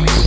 Mix.